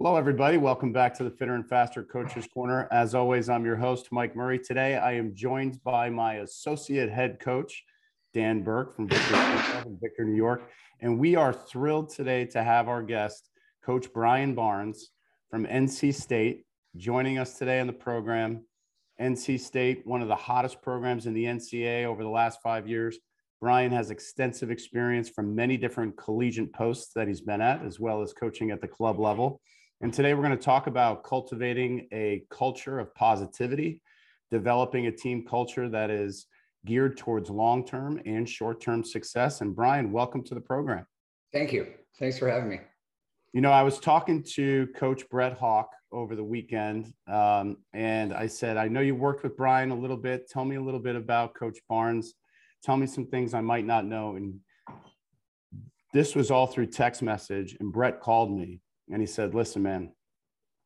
Hello, everybody. Welcome back to the Fitter and Faster Coaches Corner. As always, I'm your host, Mike Murray. Today, I am joined by my associate head coach, Dan Burke from Victor, New York. And we are thrilled today to have our guest, Coach Brian Barnes from NC State, joining us today on the program. NC State, one of the hottest programs in the NCAA over the last five years. Brian has extensive experience from many different collegiate posts that he's been at, as well as coaching at the club level. And today we're going to talk about cultivating a culture of positivity, developing a team culture that is geared towards long term and short term success. And Brian, welcome to the program. Thank you. Thanks for having me. You know, I was talking to Coach Brett Hawke over the weekend, um, and I said, I know you worked with Brian a little bit. Tell me a little bit about Coach Barnes. Tell me some things I might not know. And this was all through text message. And Brett called me and he said, Listen, man,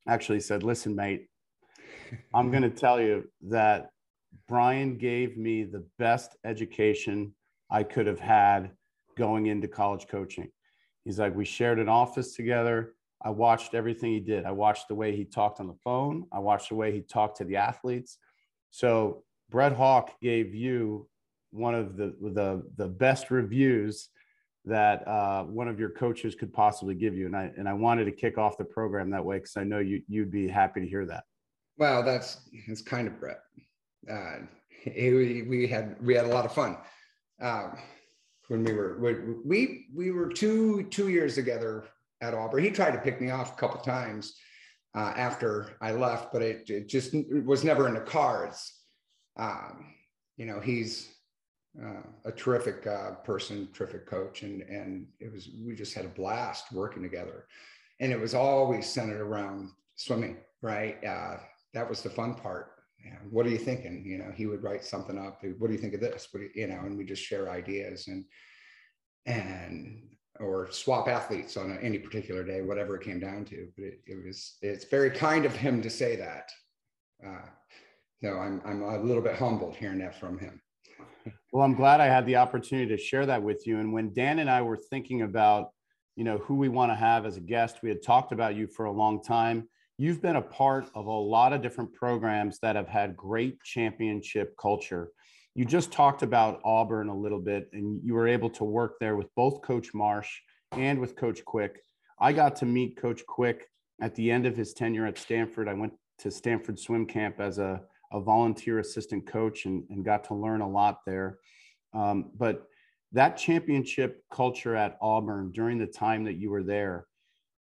actually, he said, Listen, mate, I'm going to tell you that Brian gave me the best education I could have had going into college coaching. He's like, We shared an office together. I watched everything he did. I watched the way he talked on the phone. I watched the way he talked to the athletes. So Brett Hawke gave you one of the the the best reviews that uh, one of your coaches could possibly give you. And I and I wanted to kick off the program that way because I know you you'd be happy to hear that. Well, that's it's kind of Brett. Uh, we, we had we had a lot of fun um, when we were we we were two two years together at Auburn. He tried to pick me off a couple times uh, after I left, but it, it just it was never in the cards. Um, you know, he's uh, a terrific uh, person, terrific coach, and and it was we just had a blast working together, and it was always centered around swimming. Right, uh, that was the fun part. what are you thinking? You know, he would write something up. What do you think of this? What you, know? And we just share ideas and and or swap athletes on any particular day, whatever it came down to. But it, it was it's very kind of him to say that. Uh, I'm I'm a little bit humbled hearing that from him. Well, I'm glad I had the opportunity to share that with you. And when Dan and I were thinking about, you know, who we want to have as a guest, we had talked about you for a long time. You've been a part of a lot of different programs that have had great championship culture. You just talked about Auburn a little bit, and you were able to work there with both Coach Marsh and with Coach Quick. I got to meet Coach Quick at the end of his tenure at Stanford. I went to Stanford swim camp as a a volunteer assistant coach and, and got to learn a lot there. Um, but that championship culture at Auburn during the time that you were there,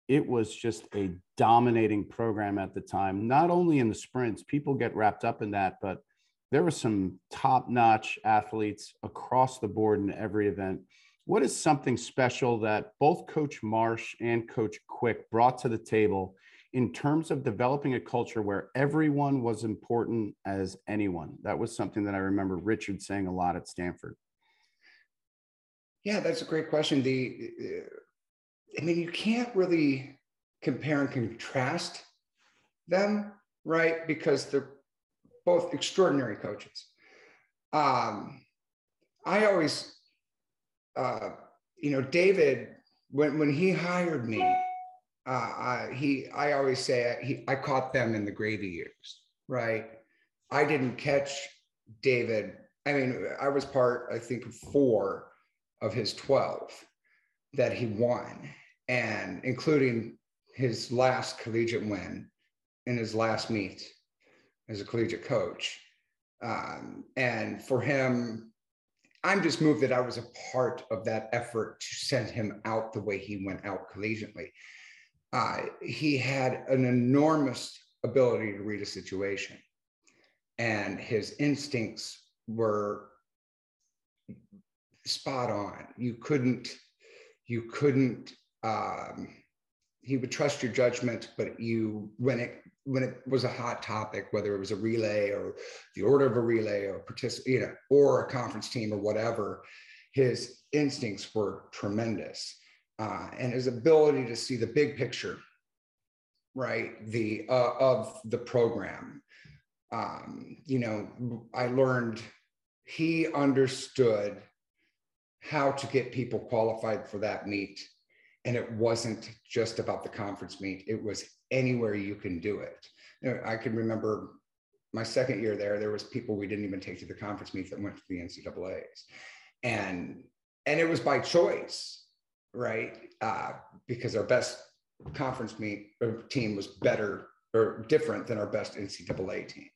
it was just a dominating program at the time, not only in the sprints, people get wrapped up in that, but there were some top notch athletes across the board in every event. What is something special that both Coach Marsh and Coach Quick brought to the table in terms of developing a culture where everyone was important as anyone. That was something that I remember Richard saying a lot at Stanford. Yeah, that's a great question. The, I mean, you can't really compare and contrast them, right? Because they're both extraordinary coaches. Um, I always, uh, you know, David, when when he hired me, uh, he, I always say he, I caught them in the gravy years, right? I didn't catch David. I mean, I was part, I think, of four of his 12 that he won, and including his last collegiate win in his last meet as a collegiate coach. Um, and for him, I'm just moved that I was a part of that effort to send him out the way he went out collegiately uh, he had an enormous ability to read a situation, and his instincts were spot on. You couldn't, you couldn't. Um, he would trust your judgment, but you when it when it was a hot topic, whether it was a relay or the order of a relay or participate, you know, or a conference team or whatever, his instincts were tremendous uh, and his ability to see the big picture, right? The uh, of the program. Um, you know, I learned he understood how to get people qualified for that meet and it wasn't just about the conference meet, it was anywhere you can do it. You know, I can remember my second year there, there was people we didn't even take to the conference meet that went to the NCAA's. And and it was by choice, right? Uh, because our best conference meet team was better or different than our best NCAA team.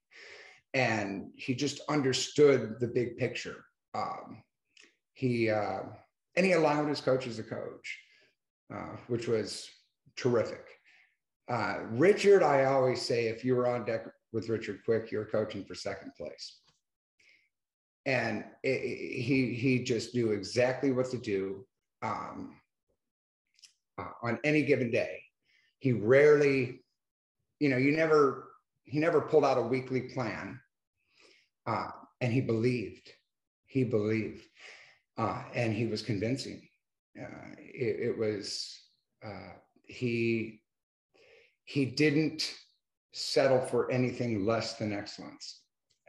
And he just understood the big picture. Um, he uh, and he allowed his coaches to coach, uh, which was terrific. Uh, Richard, I always say, if you were on deck with Richard Quick, you're coaching for second place. And it, it, he he just knew exactly what to do um, uh, on any given day. He rarely, you know, you never he never pulled out a weekly plan, uh, and he believed, he believed, uh, and he was convincing. Uh, it, it, was uh, he he didn't settle for anything less than excellence.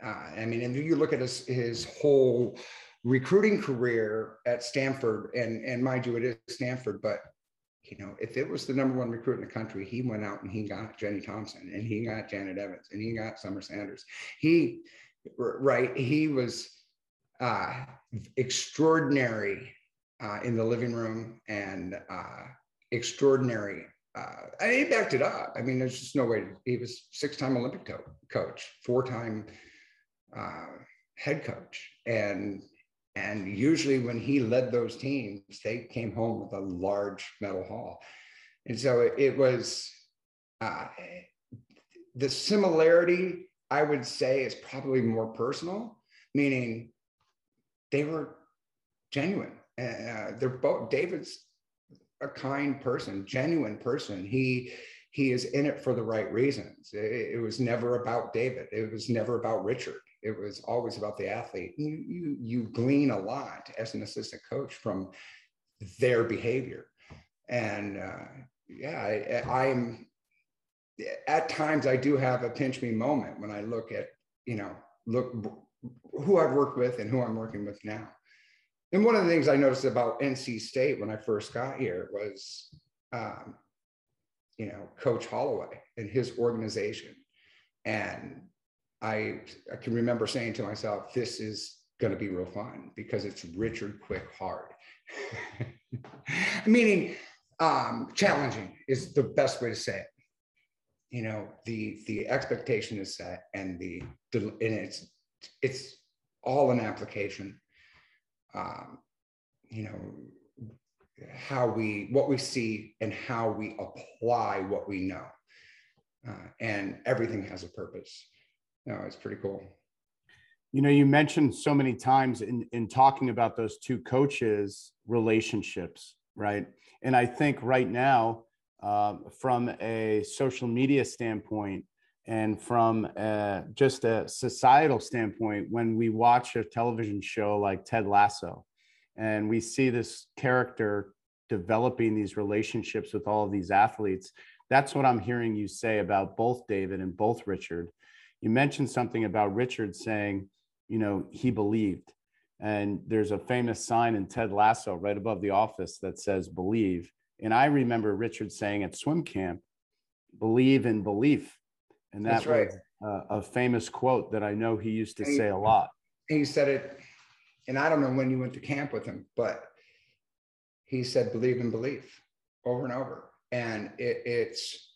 Uh, I mean, and you look at his his whole recruiting career at Stanford, and and mind you, it is Stanford, but you know, if it was the number one recruit in the country, he went out and he got Jenny Thompson, and he got Janet Evans, and he got Summer Sanders. He, right, he was uh, extraordinary uh, in the living room and uh, extraordinary uh, and he backed it up. I mean, there's just no way. To, he was six-time Olympic to- coach, four-time uh, head coach, and and usually when he led those teams, they came home with a large medal haul. And so it, it was uh, the similarity. I would say is probably more personal, meaning they were genuine. Uh, they're both David's a kind person, genuine person. He he is in it for the right reasons. It, it, was never about David. It was never about Richard. It was always about the athlete. You, you you glean a lot as an assistant coach from their behavior, and uh, yeah, I, I'm at times I do have a pinch me moment when I look at you know look who I've worked with and who I'm working with now and one of the things I noticed about NC State when I first got here was, um, you know, Coach Holloway and his organization. And I, I can remember saying to myself, this is going to be real fun because it's Richard Quick hard. Meaning, um, challenging is the best way to say it. You know, the the expectation is set, and the and it's it's all an application um, you know, how we, what we see and how we apply what we know. Uh, and everything has a purpose. No, it's pretty cool. You know, you mentioned so many times in, in talking about those two coaches' relationships, right? And I think right now, uh, from a social media standpoint, and from a, just a societal standpoint, when we watch a television show like Ted Lasso, and we see this character developing these relationships with all of these athletes, that's what I'm hearing you say about both David and both Richard. You mentioned something about Richard saying, you know, he believed. And there's a famous sign in Ted Lasso right above the office that says believe. And I remember Richard saying at swim camp, believe in belief and that That's right. was a, a famous quote that I know he used to and say a lot. He said it, and I don't know when you went to camp with him, but he said, believe in belief over and over. And it, it's,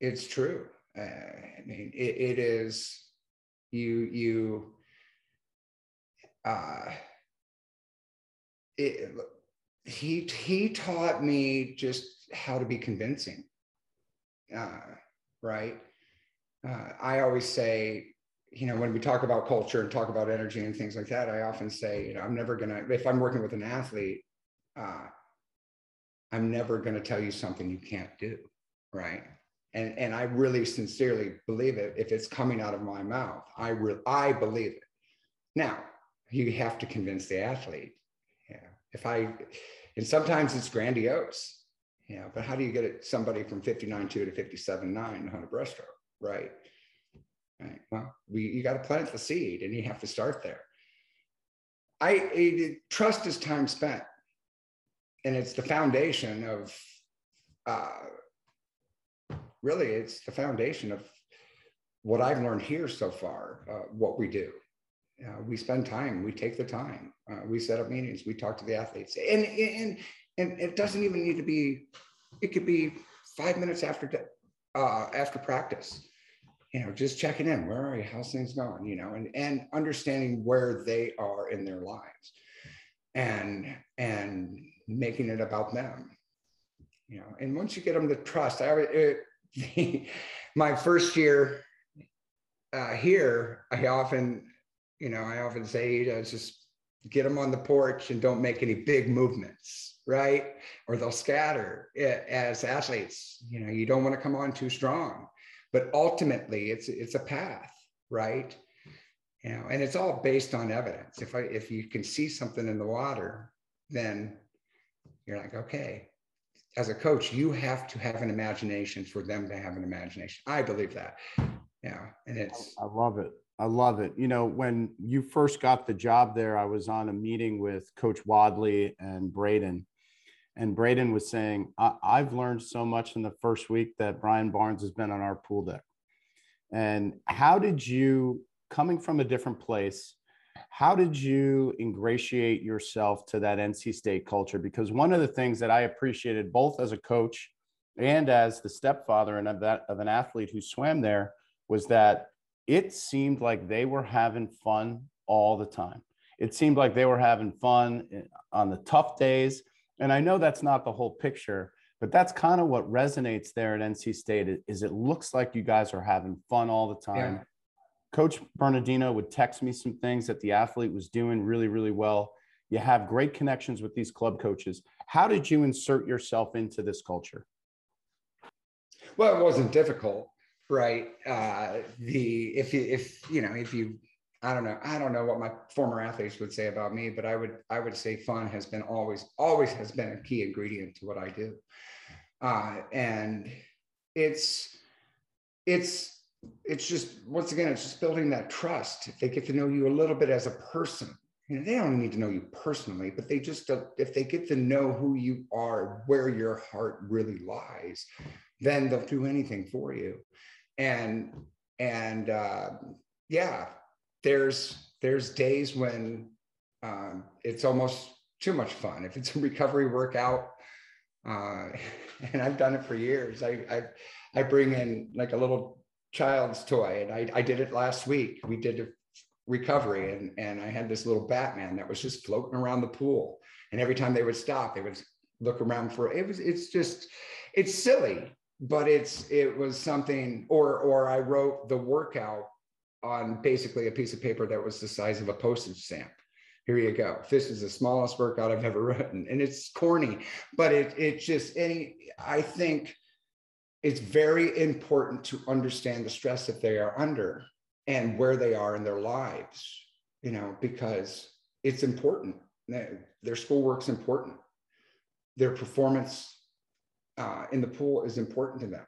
it's true. Uh, I mean, it, it is, you, you, uh, it, he, he taught me just how to be convincing. Uh, right? Uh, I always say, you know, when we talk about culture and talk about energy and things like that, I often say, you know, I'm never to, if I'm working with an athlete, uh, I'm never going to tell you something you can't do. Right. And, and I really sincerely believe it. If it's coming out of my mouth, I re- I believe it. Now, you have to convince the athlete. Yeah. If I, and sometimes it's grandiose. Yeah, but how do you get it somebody from 59.2 to 57.9 on a breaststroke, right? Right. Well, we you got to plant the seed, and you have to start there. I, I trust is time spent, and it's the foundation of uh, really it's the foundation of what I've learned here so far, uh, what we do. Uh, we spend time, we take the time, uh, we set up meetings, we talk to the athletes, and and and it doesn't even need to be. It could be five minutes after uh, after practice. You know, just checking in. Where are you? How's things going? You know, and and understanding where they are in their lives, and and making it about them. You know, and once you get them to trust, I it, my first year uh, here, I often, you know, I often say, you know, just get them on the porch and don't make any big movements, right? Or they'll scatter as athletes. You know, you don't want to come on too strong, but ultimately, it's it's a path, right? You know, and it's all based on evidence. If I if you can see something in the water, then you're like, okay. As a coach, you have to have an imagination for them to have an imagination. I believe that. Yeah and it's i love it. I love it. You know when you first got the job there i was on a meeting with coach wadley and braden and braden was saying i've learned so much in the first week that brian barnes has been on our pool deck. And how did you coming from a different place how did you ingratiate yourself to that nc state culture because one of the things that i appreciated both as a coach and as the stepfather and of that of an athlete who swam there was that it seemed like they were having fun all the time. It seemed like they were having fun eh, on the tough days. And I know that's not the whole picture, but that's kind of what resonates there at NC State is it looks like you guys are having fun all the time. Yeah. Coach Bernardino would text me some things that the athlete was doing really, really well. You have great connections with these club coaches. How did you insert yourself into this culture? Well, it wasn't difficult right? Uh, the if you if you know if you I don't know I don't know what my former athletes would say about me, but I would I would say fun has been always always has been a key ingredient to what I do, uh, and it's it's it's just once again it's just building that trust. If they get to know you a little bit as a person, you know, they don't need to know you personally, but they just if they get to know who you are, where your heart really lies, then they'll do anything for you and and uh, yeah there's there's days when um, it's almost too much fun if it's a recovery workout uh, and i've done it for years I, I i bring in like a little child's toy and i, I did it last week. We did a recovery and and i had this little batman that was just floating around the pool. And every time they would stop they would look around for it was it's just it's silly but it's it was something or or i wrote the workout on basically a piece of paper that was the size of a postage stamp. Here you go. This is the smallest workout i've ever written and it's corny but it it just any i think it's very important to understand the stress that they are under and where they are in their lives you know because it's important their schoolwork's important their performance uh, in the pool is important to them.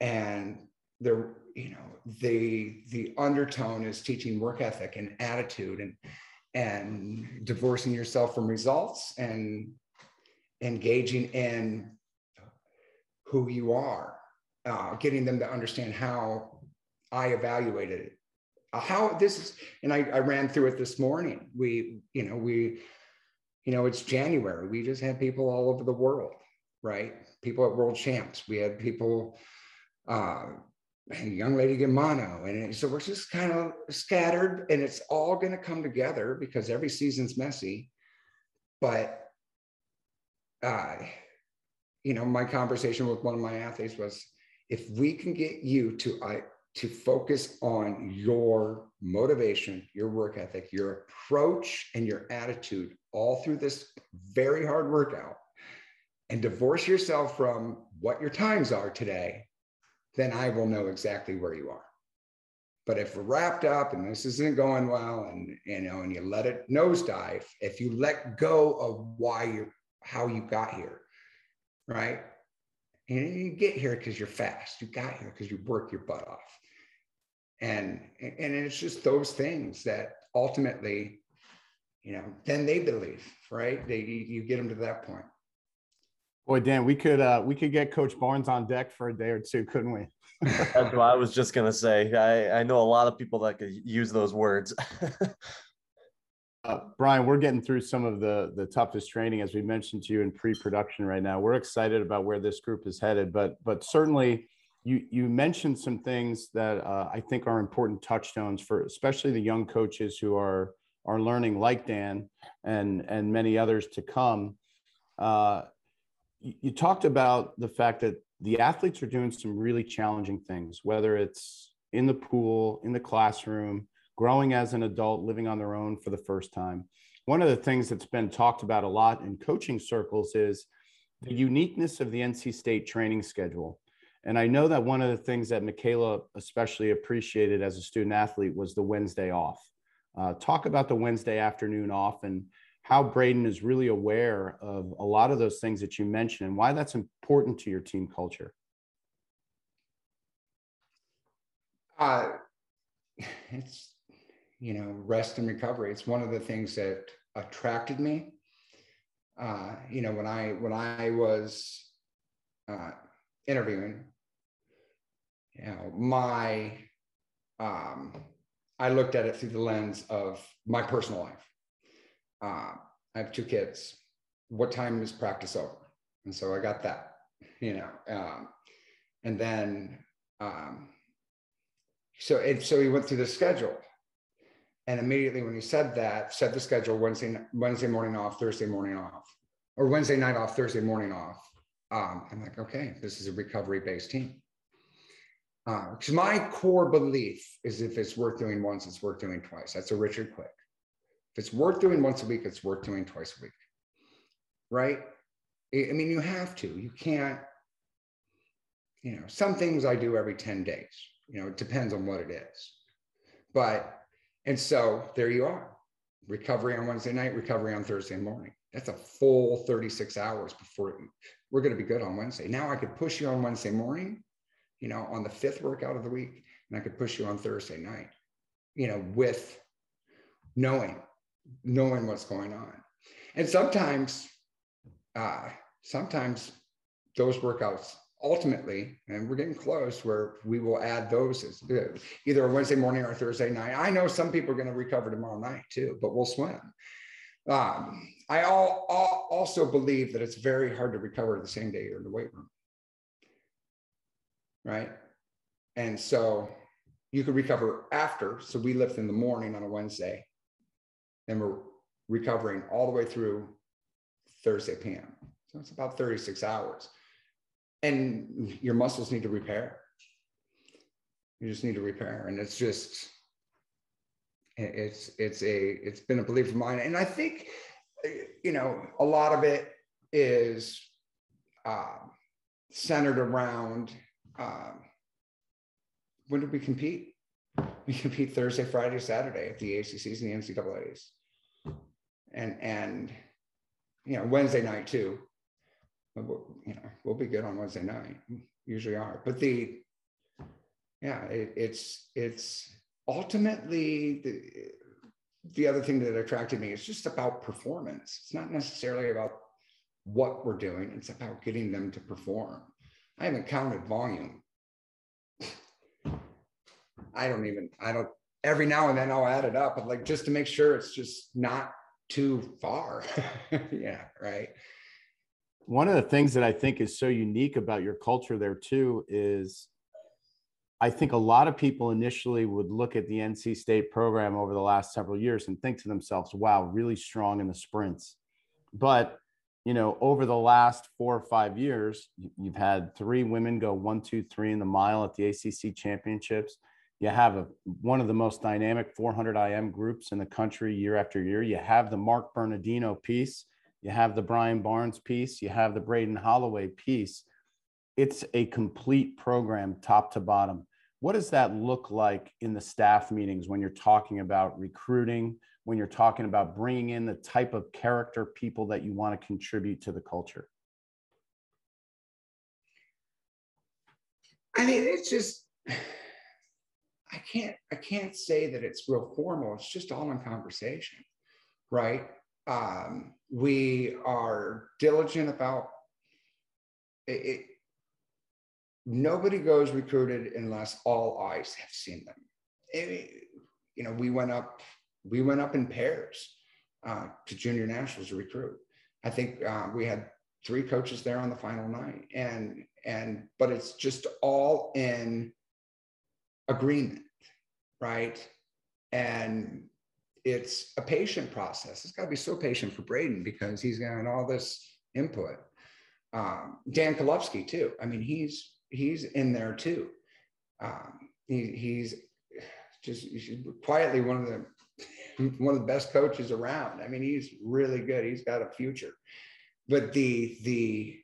And the you know the the undertone is teaching work ethic and attitude and and divorcing yourself from results and engaging in who you are, uh, getting them to understand how I evaluated it, uh, how this is, and I, I ran through it this morning. We, you know, we, you know, it's January. We just had people all over the world right? People at World Champs. We had people, uh, young lady get mono. And so we're just kind of scattered and it's all going to come together because every season's messy. But, uh, you know, my conversation with one of my athletes was if we can get you to, I, to focus on your motivation, your work ethic, your approach, and your attitude all through this very hard workout, and divorce yourself from what your times are today, then I will know exactly where you are. But if we're wrapped up and this isn't going well and you know, and you let it nosedive, if you let go of why you how you got here, right? And you get here because you're fast. You got here because you work your butt off. And and it's just those things that ultimately you know, then they believe, right? They you get them to that point. Boy, Dan, we could uh, we could get Coach Barnes on deck for a day or two, couldn't we? That's what I was just gonna say. I I know a lot of people that could use those words. uh, Brian, we're getting through some of the the toughest training, as we mentioned to you in pre-production right now. We're excited about where this group is headed, but but certainly you you mentioned some things that uh, I think are important touchstones for especially the young coaches who are are learning, like Dan and and many others to come. Uh, you, you talked about the fact that the athletes are doing some really challenging things, whether it's in the pool, in the classroom, growing as an adult, living on their own for the first time. One of the things that's been talked about a lot in coaching circles is the uniqueness of the NC State training schedule. And I know that one of the things that Michaela especially appreciated as a student athlete was the Wednesday off. Uh, talk about the Wednesday afternoon off and how Braden is really aware of a lot of those things that you mentioned and why that's important to your team culture. Uh, it's, you know, rest and recovery. It's one of the things that attracted me. Uh, you know, when I when I was uh, interviewing, you know, my um, I looked at it through the lens of my personal life uh, I have two kids. What time is practice over? And so I got that, you know. Um, and then, um, so it, so he went through the schedule, and immediately when he said that, set the schedule Wednesday Wednesday morning off, Thursday morning off, or Wednesday night off, Thursday morning off. Um, I'm like, okay, this is a recovery based team. Because uh, my core belief is if it's worth doing once, it's worth doing twice. That's a Richard Quick. If it's worth doing once a week, it's worth doing twice a week. Right? I mean, you have to. You can't, you know, some things I do every 10 days. You know, it depends on what it is. But, and so there you are recovery on Wednesday night, recovery on Thursday morning. That's a full 36 hours before we're going to be good on Wednesday. Now I could push you on Wednesday morning, you know, on the fifth workout of the week, and I could push you on Thursday night, you know, with knowing knowing what's going on. And sometimes, uh, sometimes those workouts ultimately, and we're getting close where we will add those as either a Wednesday morning or Thursday night. I know some people are going to recover tomorrow night too, but we'll swim. Um, I all, all also believe that it's very hard to recover the same day you're in the weight room. Right. And so you could recover after. So we lift in the morning on a Wednesday and we're recovering all the way through Thursday PM. So it's about 36 hours. And your muscles need to repair. You just need to repair. And it's just, it's, it's a, it's been a belief of mine. And I think, you know, a lot of it is uh, centered around um, when did we compete? We compete Thursday, Friday, Saturday at the ACCs and the NCAAs and and you know Wednesday night too. We'll, you know we'll be good on Wednesday night. Usually are, but the yeah it, it's it's ultimately the the other thing that attracted me is just about performance. It's not necessarily about what we're doing. It's about getting them to perform. I haven't counted volume. I don't even, I don't, every now and then I'll add it up, but like just to make sure it's just not too far. yeah, right. One of the things that I think is so unique about your culture there too is I think a lot of people initially would look at the NC State program over the last several years and think to themselves, wow, really strong in the sprints. But, you know, over the last four or five years, you've had three women go one, two, three in the mile at the ACC championships. You have a, one of the most dynamic 400 IM groups in the country year after year. You have the Mark Bernardino piece. You have the Brian Barnes piece. You have the Braden Holloway piece. It's a complete program, top to bottom. What does that look like in the staff meetings when you're talking about recruiting, when you're talking about bringing in the type of character people that you want to contribute to the culture? I mean, it's just I can't I can't say that it's real formal. It's just all in conversation, right? Um, we are diligent about it, it, nobody goes recruited unless all eyes have seen them. It, you know, we went up, we went up in pairs uh, to junior nationals to recruit. I think uh, we had three coaches there on the final night, and and but it's just all in agreement, right? And it's a patient process. It's got to be so patient for Braden because he's got all this input. Um, Dan Kolowski too. I mean, he's he's in there too. Um, he, he's just he's quietly one of the one of the best coaches around. I mean, he's really good. He's got a future. But the the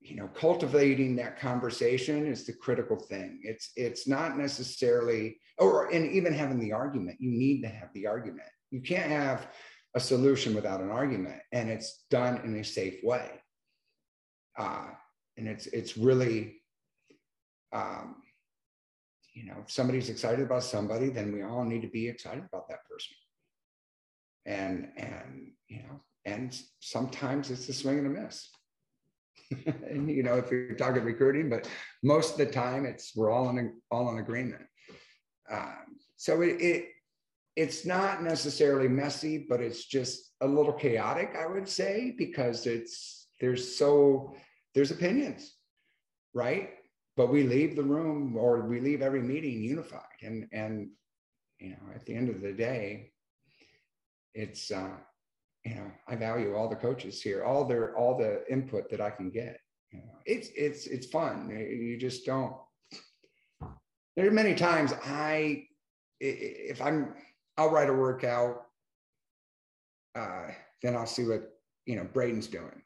you know cultivating that conversation is the critical thing. It's it's not necessarily or and even having the argument. You need to have the argument you can't have a solution without an argument, and it's done in a safe way. Uh, and it's it's really, um, you know, if somebody's excited about somebody, then we all need to be excited about that person. And and you know, and sometimes it's a swing and a miss. and you know, if you're talking recruiting, but most of the time it's we're all in all in agreement. Um, so it, it it's not necessarily messy, but it's just a little chaotic, I would say, because it's there's so there's opinions, right? But we leave the room or we leave every meeting unified. And and you know, at the end of the day, it's uh, you know, I value all the coaches here, all their all the input that I can get. You know, it's it's it's fun. You just don't. There are many times I, if I'm I'll write a workout. Uh, then I'll see what you know Braden's doing.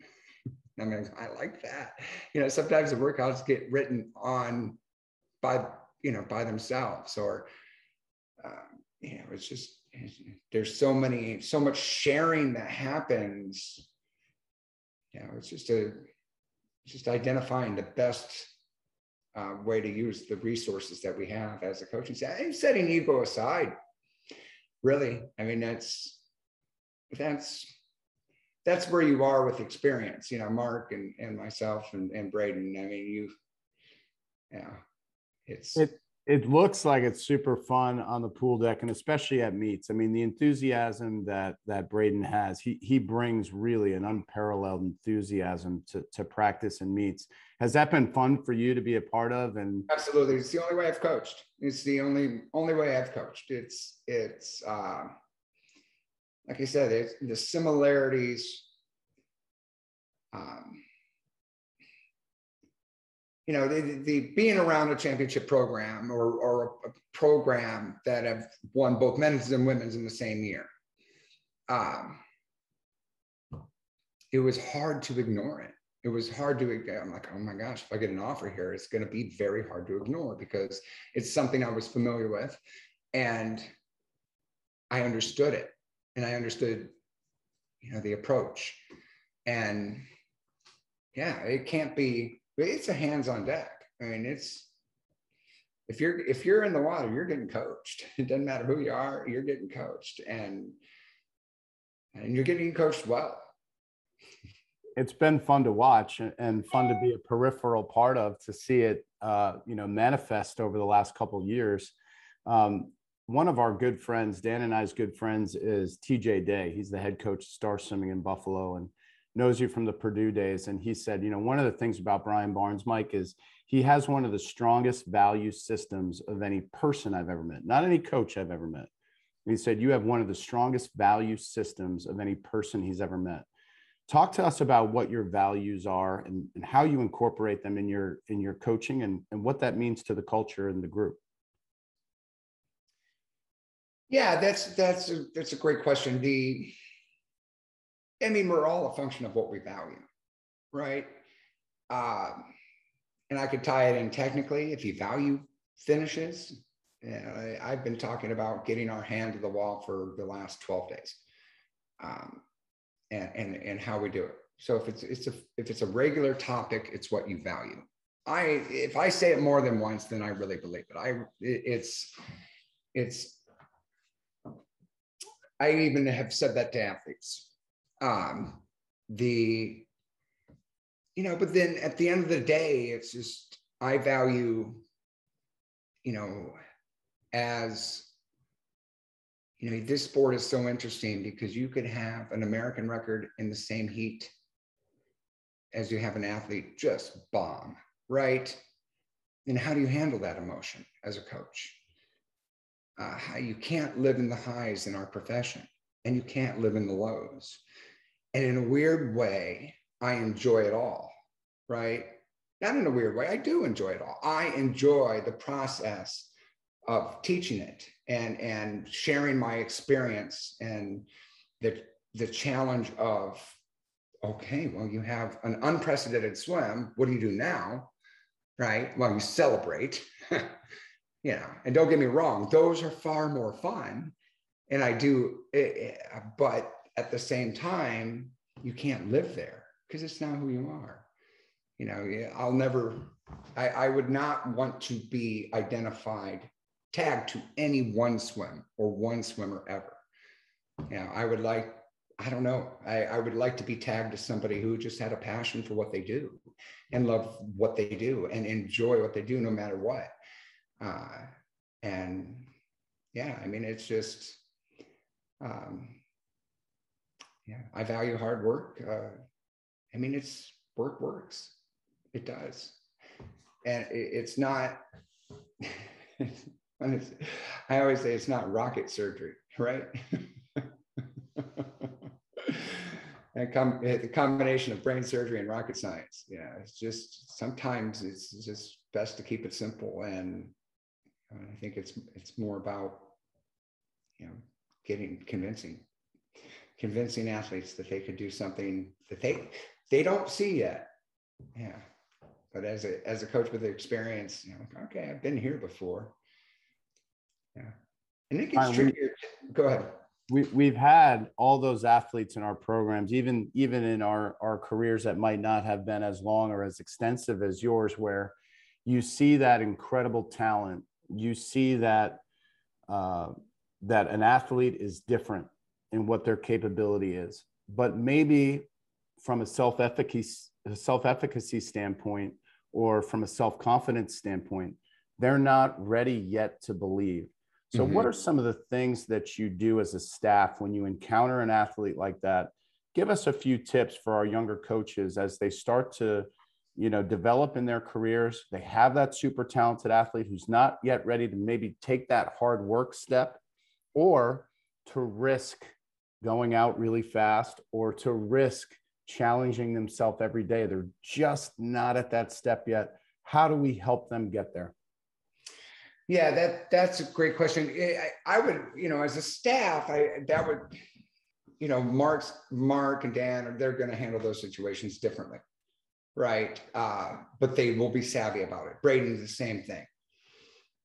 I mean, I like that. You know, sometimes the workouts get written on by you know by themselves, or um, you know, it's just there's so many, so much sharing that happens. You know, it's just a just identifying the best uh, way to use the resources that we have as a coaching staff and setting ego aside really? I mean that's that's that's where you are with experience you know mark and and myself and, and braden. I mean you yeah it's it it looks like it's super fun on the pool deck and especially at meets. I mean, the enthusiasm that that Braden has, he he brings really an unparalleled enthusiasm to to practice and meets. Has that been fun for you to be a part of? And absolutely, it's the only way I've coached. It's the only only way I've coached. It's it's uh, like I said, it's the similarities. Um, you know, the, the, being around a championship program or, or a, program that have won both men's and women's in the same year, um, it was hard to ignore it. It was hard to, I'm like, oh my gosh, if I get an offer here, it's going to be very hard to ignore because it's something I was familiar with and I understood it and I understood, you know, the approach. And yeah, it can't be it's a hands on deck. I mean, it's if you're if you're in the water, you're getting coached. It doesn't matter who you are, you're getting coached, and and you're getting coached well. It's been fun to watch and fun to be a peripheral part of to see it, uh, you know, manifest over the last couple years. Um, one of our good friends, Dan and I's good friends, is TJ Day. He's the head coach of Star Swimming in Buffalo, and knows you from the Purdue days. And he said, you know, one of the things about Brian Barnes, Mike, is he has one of the strongest value systems of any person I've ever met, not any coach I've ever met. he said, you have one of the strongest value systems of any person he's ever met. Talk to us about what your values are and, and how you incorporate them in your in your coaching and, and what that means to the culture and the group. Yeah, that's that's a, that's a great question. The I mean, we're all a function of what we value, right? Um, and I could tie it in technically if you value finishes. I, I've been talking about getting our hand to the wall for the last 12 days um, and, and, and how we do it. So if it's, it's a, if it's a regular topic, it's what you value. I, if I say it more than once, then I really believe it. I, it, it's, it's I even have said that to athletes. Um, the, you know, but then at the end of the day, it's just, I value, you know, as, you know, this sport is so interesting because you could have an American record in the same heat as you have an athlete just bomb, right? And how do you handle that emotion as a coach? Uh, you can't live in the highs in our profession and you can't live in the lows. And in a weird way, I enjoy it all, right? Not in a weird way, I do enjoy it all. I enjoy the process of teaching it and, and sharing my experience and the, the challenge of, okay, well, you have an unprecedented swim. What do you do now? Right? Well, you celebrate, you know, and don't get me wrong, those are far more fun. And I do, it, eh, eh, but at the same time, you can't live there because it's not who you are. You know, I'll never, I, I would not want to be identified, tagged to any one swim or one swimmer ever. You know, I would like, I don't know, I, I would like to be tagged as somebody who just had a passion for what they do and love what they do and enjoy what they do no matter what. Uh, and yeah, I mean, it's just, um, yeah, I value hard work. Uh, I mean, it's work works. It does. And it, it's not, I always say it's not rocket surgery, right? and com- the combination of brain surgery and rocket science. Yeah, it's just sometimes it's just best to keep it simple, and I think it's it's more about you know getting convincing convincing athletes that they could do something that they they don't see yet. Yeah. But as a as a coach with experience, you know, okay, I've been here before. Yeah. And it gets trickier. Go ahead. We, we've had all those athletes in our programs, even even in our, our careers that might not have been as long or as extensive as yours, where you see that incredible talent. You see that uh, that an athlete is different in what their capability is. But maybe from a self efficacy self efficacy standpoint or from a self confidence standpoint, they're not ready yet to believe. So, mm-hmm. what are some of the things that you do as a staff when you encounter an athlete like that? Give us a few tips for our younger coaches as they start to, you know, develop in their careers. They have that super talented athlete who's not yet ready to maybe take that hard work step or to risk going out really fast or to risk challenging themselves every day. They're just not at that step yet. How do we help them get there? Yeah, that that's a great question. I, I would, you know, as a staff, I that would, you know, Mark's Mark and Dan, they're going to handle those situations differently, right? Uh, but they will be savvy about it. Braden is the same thing.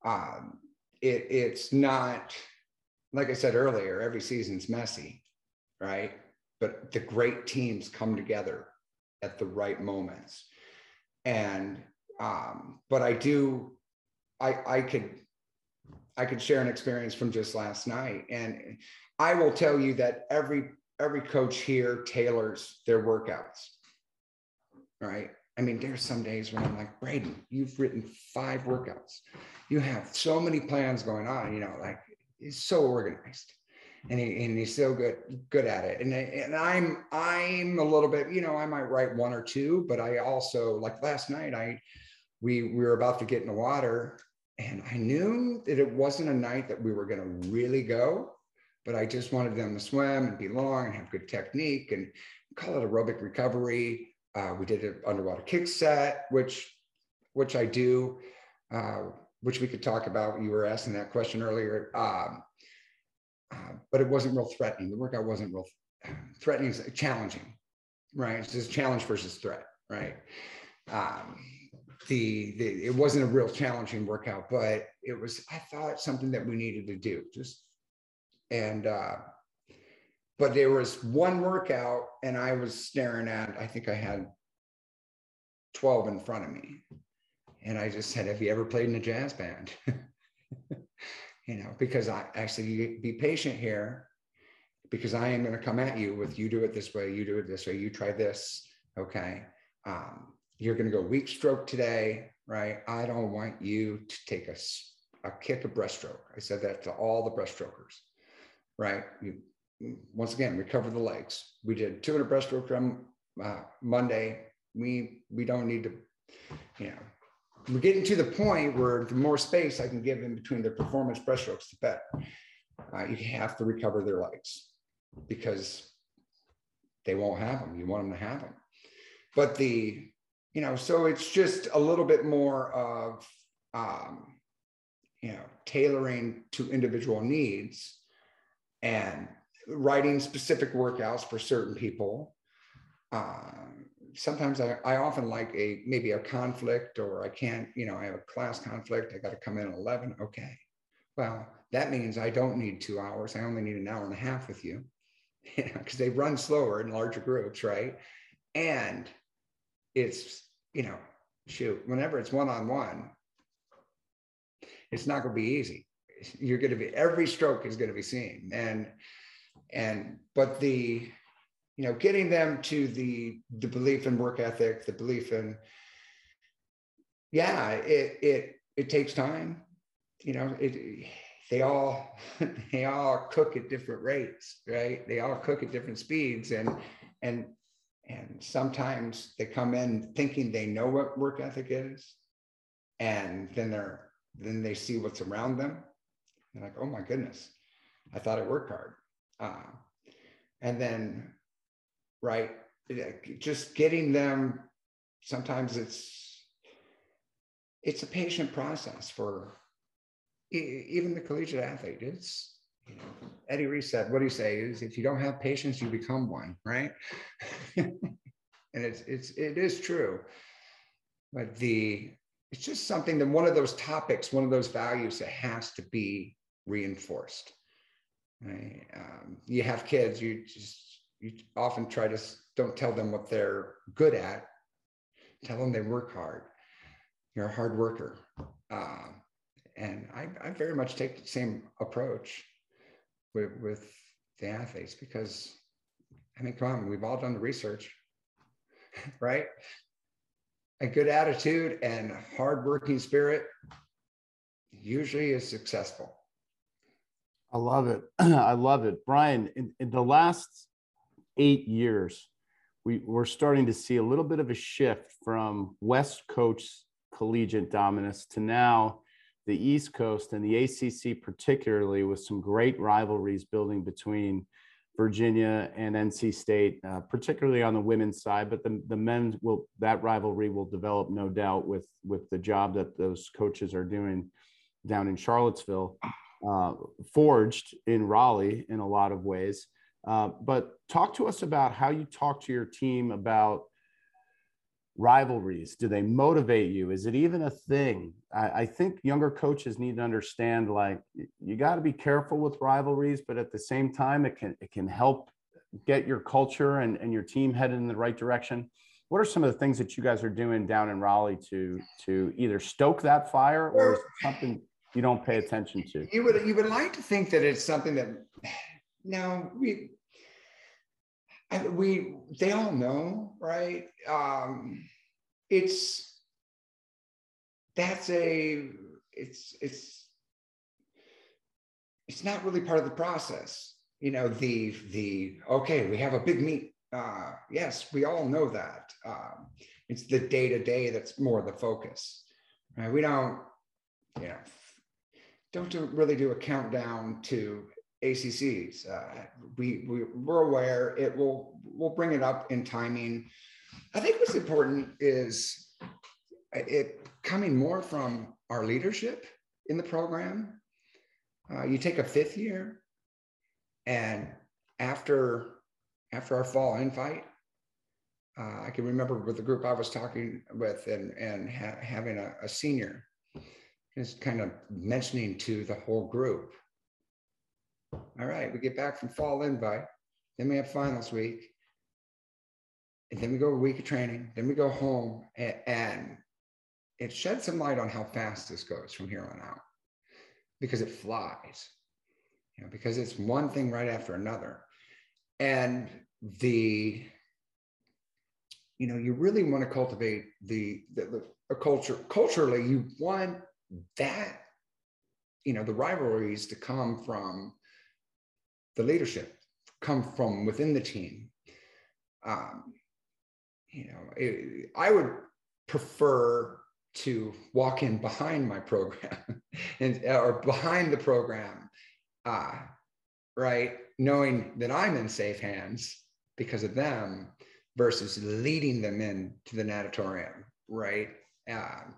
Um, it, it's not like I said earlier. Every season's messy, right? But the great teams come together at the right moments. And um, but I do, I I could I could share an experience from just last night. And I will tell you that every every coach here tailors their workouts. Right. I mean, there's some days when I'm like, Braden, you've written five workouts. You have so many plans going on, you know, like it's so organized and, he, and he's so good good at it. And, and i'm i'm a little bit you know i might write one or two but i also like last night i we we were about to get in the water and i knew that it wasn't a night that we were going to really go but i just wanted them to swim and be long and have good technique and call it aerobic recovery. Uh, we did an underwater kick set which which i do uh, which we could talk about. You were asking that question earlier. Um, but it wasn't real threatening. The workout wasn't real threatening, it's challenging, right? It's just challenge versus threat, right? Um, the, the it wasn't a real challenging workout, but it was I thought something that we needed to do. Just and uh, but there was one workout, and I was staring at. I think I had twelve in front of me, and I just said, "Have you ever played in a jazz band?" you know, because I actually be patient here. because I am going to come at you with you do it this way, you do it this way, you try this. Okay. Um, you're going to go weak stroke today, right? I don't want you to take a, a kick of breaststroke. I said that to all the breaststrokers, right? You, once again, recover the legs. We did 200 breaststroke drum uh, Monday. We we don't need to, you know, we're getting to the point where the more space I can give in between their performance breaststrokes, the better. Uh, you have to recover their legs because they won't have them. You want them to have them. But the, you know, so it's just a little bit more of, um, you know, tailoring to individual needs and writing specific workouts for certain people. Um, sometimes I, I often like a maybe a conflict or I can't, you know, I have a class conflict. I got to come in at 11. Okay. Well, that means I don't need two hours. I only need an hour and a half with you because they run slower in larger groups, right? And it's, you know, shoot, whenever it's one on one, it's not going to be easy. You're going to be, every stroke is going to be seen. And, and, but the, you know, getting them to the, the belief in work ethic, the belief in, yeah, it, it, it takes time, you know, it, they all they all cook at different rates right? They all cook at different speeds and and and sometimes they come in thinking they know what work ethic is and then they're then they see what's around them. They're like oh my goodness i thought i worked hard. Uh, and then right just getting them sometimes it's it's a patient process for even the collegiate athlete, it's you know, Eddie Reese said, what do you say is if you don't have patience, you become one, right? and it's it's it is true. But the it's just something that one of those topics, one of those values that has to be reinforced. Right? Um, you have kids, you just you often try to don't tell them what they're good at. Tell them they work hard. You're a hard worker. Um, and I, I very much take the same approach with, with the athletes because I mean, come on, we've all done the research, right? A good attitude and hardworking spirit usually is successful. I love it. I love it. Brian, in, in the last eight years, we, we're starting to see a little bit of a shift from West Coast collegiate dominance to now the East Coast and the ACC, particularly, with some great rivalries building between Virginia and NC State, uh, particularly on the women's side. But the, the men will that rivalry will develop, no doubt, with with the job that those coaches are doing down in Charlottesville, uh, forged in Raleigh in a lot of ways. Uh, but talk to us about how you talk to your team about rivalries? Do they motivate you? Is it even a thing? I, I think younger coaches need to understand like you got to be careful with rivalries, but at the same time, it can it can help get your culture and, and your team headed in the right direction. What are some of the things that you guys are doing down in Raleigh to to either stoke that fire or something you don't pay attention to? You would you would like to think that it's something that now we we they all know, right? Um, it's that's a it's it's it's not really part of the process. You know, the the okay, we have a big meet. Uh, yes, we all know that. Um, it's the day to day that's more the focus. Right? We don't, you know, don't do, really do a countdown to ACCs. Uh, we, we we're aware it will we'll bring it up in timing. I think what's important is it coming more from our leadership in the program. Uh, you take a fifth year, and after after our fall invite, uh, I can remember with the group I was talking with and and ha- having a, a senior, just kind of mentioning to the whole group all right, we get back from fall invite, then we have finals week, and then we go a week of training, then we go home, and, and it sheds some light on how fast this goes from here on out, because it flies, you know, because it's one thing right after another. and the you know you really want to cultivate the, the, the a culture culturally you want that you know the rivalries to come from the leadership come from within the team. Um, you know it, i would prefer to walk in behind my program and or behind the program uh, right knowing that i'm in safe hands because of them versus leading them in to the natatorium right? Um,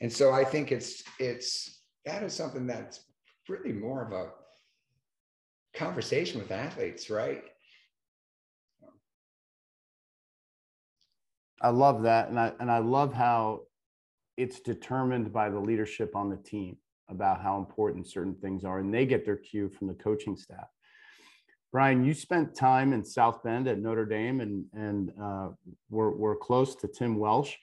and so i think it's it's that is something that's really more of a conversation with athletes right I love that, and I and I love how it's determined by the leadership on the team about how important certain things are, and they get their cue from the coaching staff. Brian, you spent time in South Bend at Notre Dame, and and uh, we're we're close to Tim Welsh,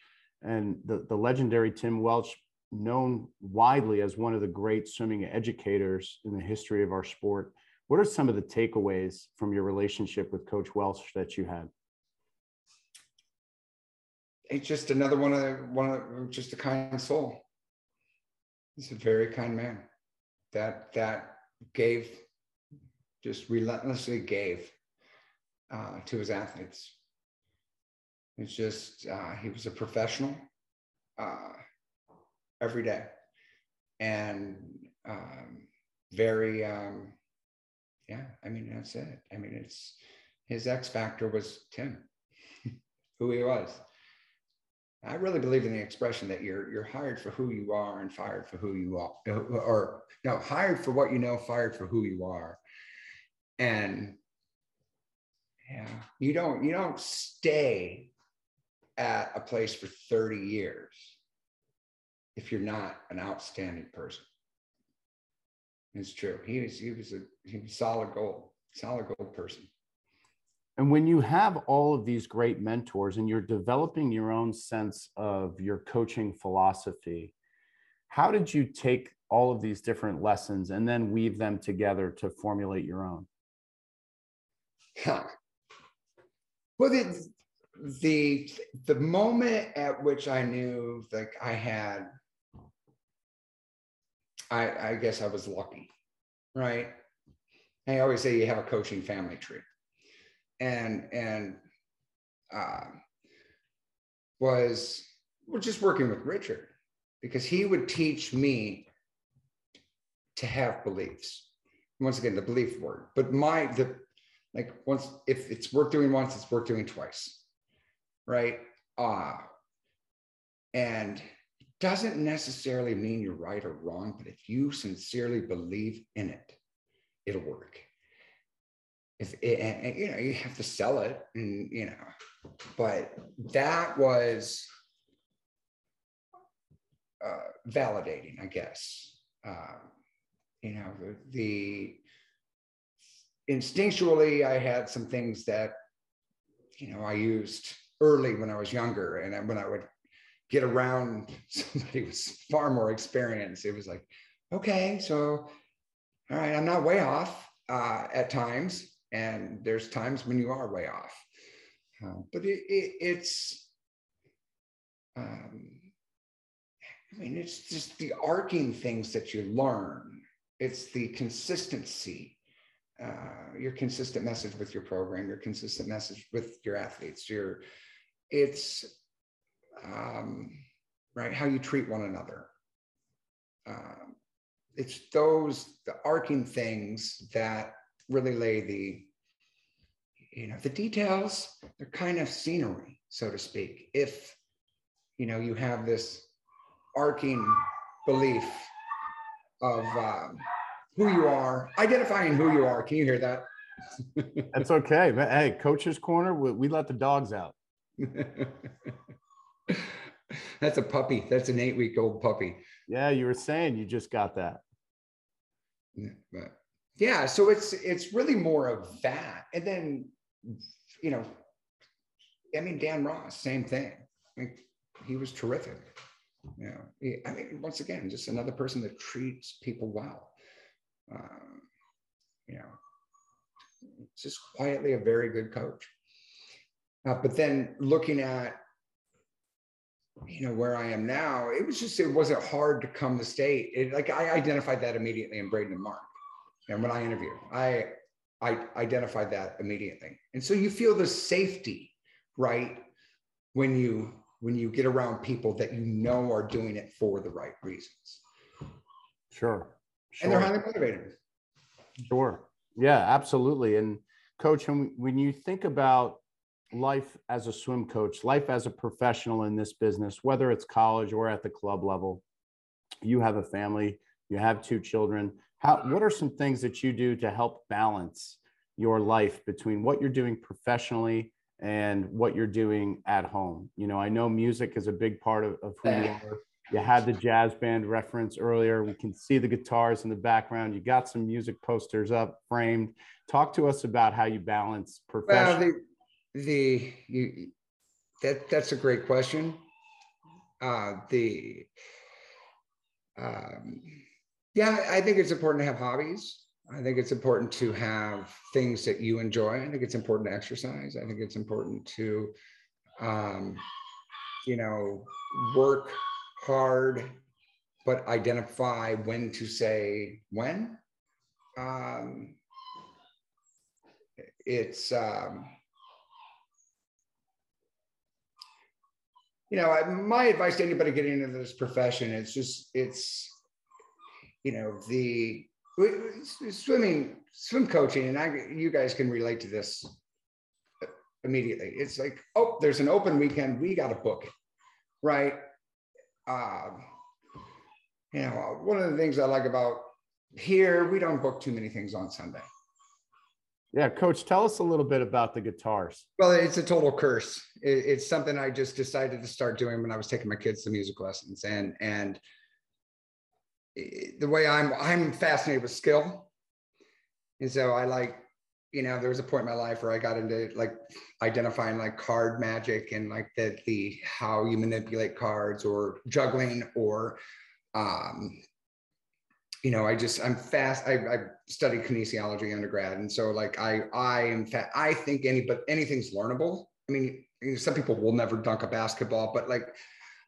and the the legendary Tim Welsh, known widely as one of the great swimming educators in the history of our sport. What are some of the takeaways from your relationship with Coach Welsh that you had? He's just another one of one of just a kind soul. He's a very kind man. That that gave, just relentlessly gave uh, to his athletes. It's just uh, he was a professional uh, every day, and um, very um, yeah. I mean that's it. I mean it's his X factor was Tim, who he was I really believe in the expression that you're you're hired for who you are and fired for who you are, uh, or no, hired for what you know, fired for who you are. And yeah, you don't you don't stay at a place for 30 years if you're not an outstanding person. It's true. He was he was a he was solid gold, solid gold person. And when you have all of these great mentors and you're developing your own sense of your coaching philosophy, how did you take all of these different lessons and then weave them together to formulate your own? Huh. Well, the, the the moment at which I knew like I had, I I guess I was lucky, right? I always say you have a coaching family tree and and uh, was well, just working with Richard because he would teach me to have beliefs. Once again, the belief word, but my the like once if it's worth doing once, it's worth doing twice, right? Uh, and doesn't necessarily mean you're right or wrong, but if you sincerely believe in it, it'll work. If it, and, you know you have to sell it and you know but that was uh, validating i guess. Uh, you know the, the instinctually i had some things that you know i used early when i was younger and when i would get around somebody with far more experience. It was like okay so all right i'm not way off uh, at times and there's times when you are way off. Uh, but it, it, it's um, i mean it's just the arcing things that you learn. It's the consistency. Uh, your consistent message with your program your consistent message with your athletes your it's um, right how you treat one another. Um, it's those the arcing things that really lay the you know the details they're kind of scenery so to speak. If you know you have this arcing belief of um, who you are identifying who you are. Can you hear that? That's okay. Hey coach's corner we, we let the dogs out that's a puppy. That's an eight week old puppy. Yeah you were saying you just got that. Yeah, but yeah so it's it's really more of that. And then you know i mean dan ross same thing. I mean, he was terrific. You know he, i mean once again just another person that treats people well. Um, you know just quietly a very good coach. Uh, but then looking at you know where I am now, it was just it wasn't hard to come to state. It, like I identified that immediately in Braden and Mark, and when I interviewed, I I identified that immediately. And so you feel the safety, right, when you when you get around people that you know are doing it for the right reasons. Sure. sure. And they're highly motivated. Sure. Yeah, absolutely. And coach, when, when you think about life as a swim coach, life as a professional in this business, whether it's college or at the club level, you have a family, you have two children. How, what are some things that you do to help balance your life between what you're doing professionally and what you're doing at home? You know, I know music is a big part of, of who you are. You had the jazz band reference earlier. We can see the guitars in the background. You got some music posters up framed. Talk to us about how you balance professional. Well, the, you, that that's a great question. Uh, the um, yeah, I think it's important to have hobbies. I think it's important to have things that you enjoy. I think it's important to exercise. I think it's important to, um, you know, work hard, but identify when to say when. Um, it's, um, you know, my advice to anybody getting into this profession is just, it's, you know, the swimming, swim coaching, and I, you guys can relate to this immediately. It's like, oh, there's an open weekend, we got to book it, right? uh, you know, one of the things I like about here, we don't book too many things on Sunday. Yeah, coach, tell us a little bit about the guitars. Well, it's a total curse. It, it's something I just decided to start doing when I was taking my kids to music lessons, and and the way I'm I'm fascinated with skill, and so I like you know, there was a point in my life where I got into like identifying like card magic and like the the how you manipulate cards or juggling or um you know, I just I'm fast. I, I studied kinesiology undergrad, and so like I I am fat. I think any but anything's learnable. I mean, some people will never dunk a basketball, but like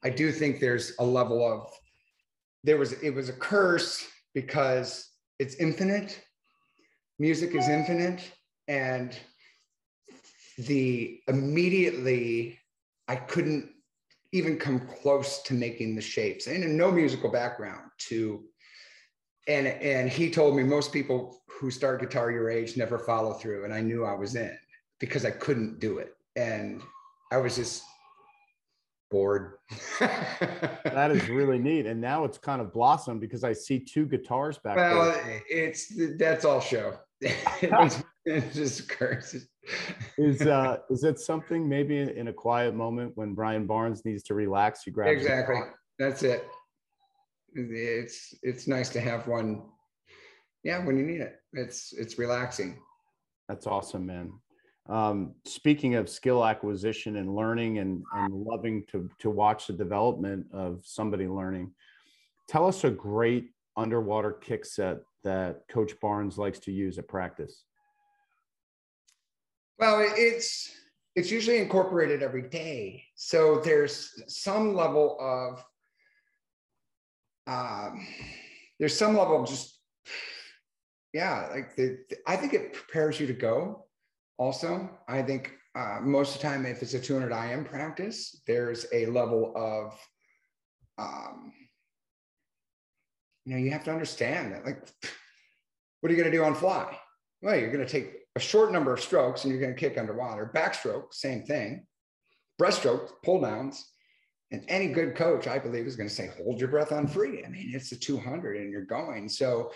I do think there's a level of there was it was a curse because it's infinite music is infinite and the immediately i couldn't even come close to making the shapes and no musical background to and and he told me most people who start guitar your age never follow through and i knew i was in because i couldn't do it and i was just bored. that is really neat. And now it's kind of blossomed because I see two guitars back well, there. it's that's all show. it's, it's just curses. is uh is it something maybe in, in, a quiet moment when Brian Barnes needs to relax, you grab exactly. That's it. It's it's nice to have one. Yeah, when you need it. It's it's relaxing. That's awesome, man. Um, speaking of skill acquisition and learning and, and loving to, to watch the development of somebody learning, tell us a great underwater kick set that Coach Barnes likes to use at practice. Well, it's it's usually incorporated every day, so there's some level of um, there's some level of just yeah, like the, the I think it prepares you to go also, I think uh, most of the time, if it's a 200 IM practice, there's a level of, um, you know, you have to understand that, like, what are you going to do on fly? Well, you're going to take a short number of strokes and you're going to kick underwater. Backstroke, same thing. Breaststroke, pull downs. And any good coach, I believe, is going to say, hold your breath on free. I mean, it's a 200 and you're going. So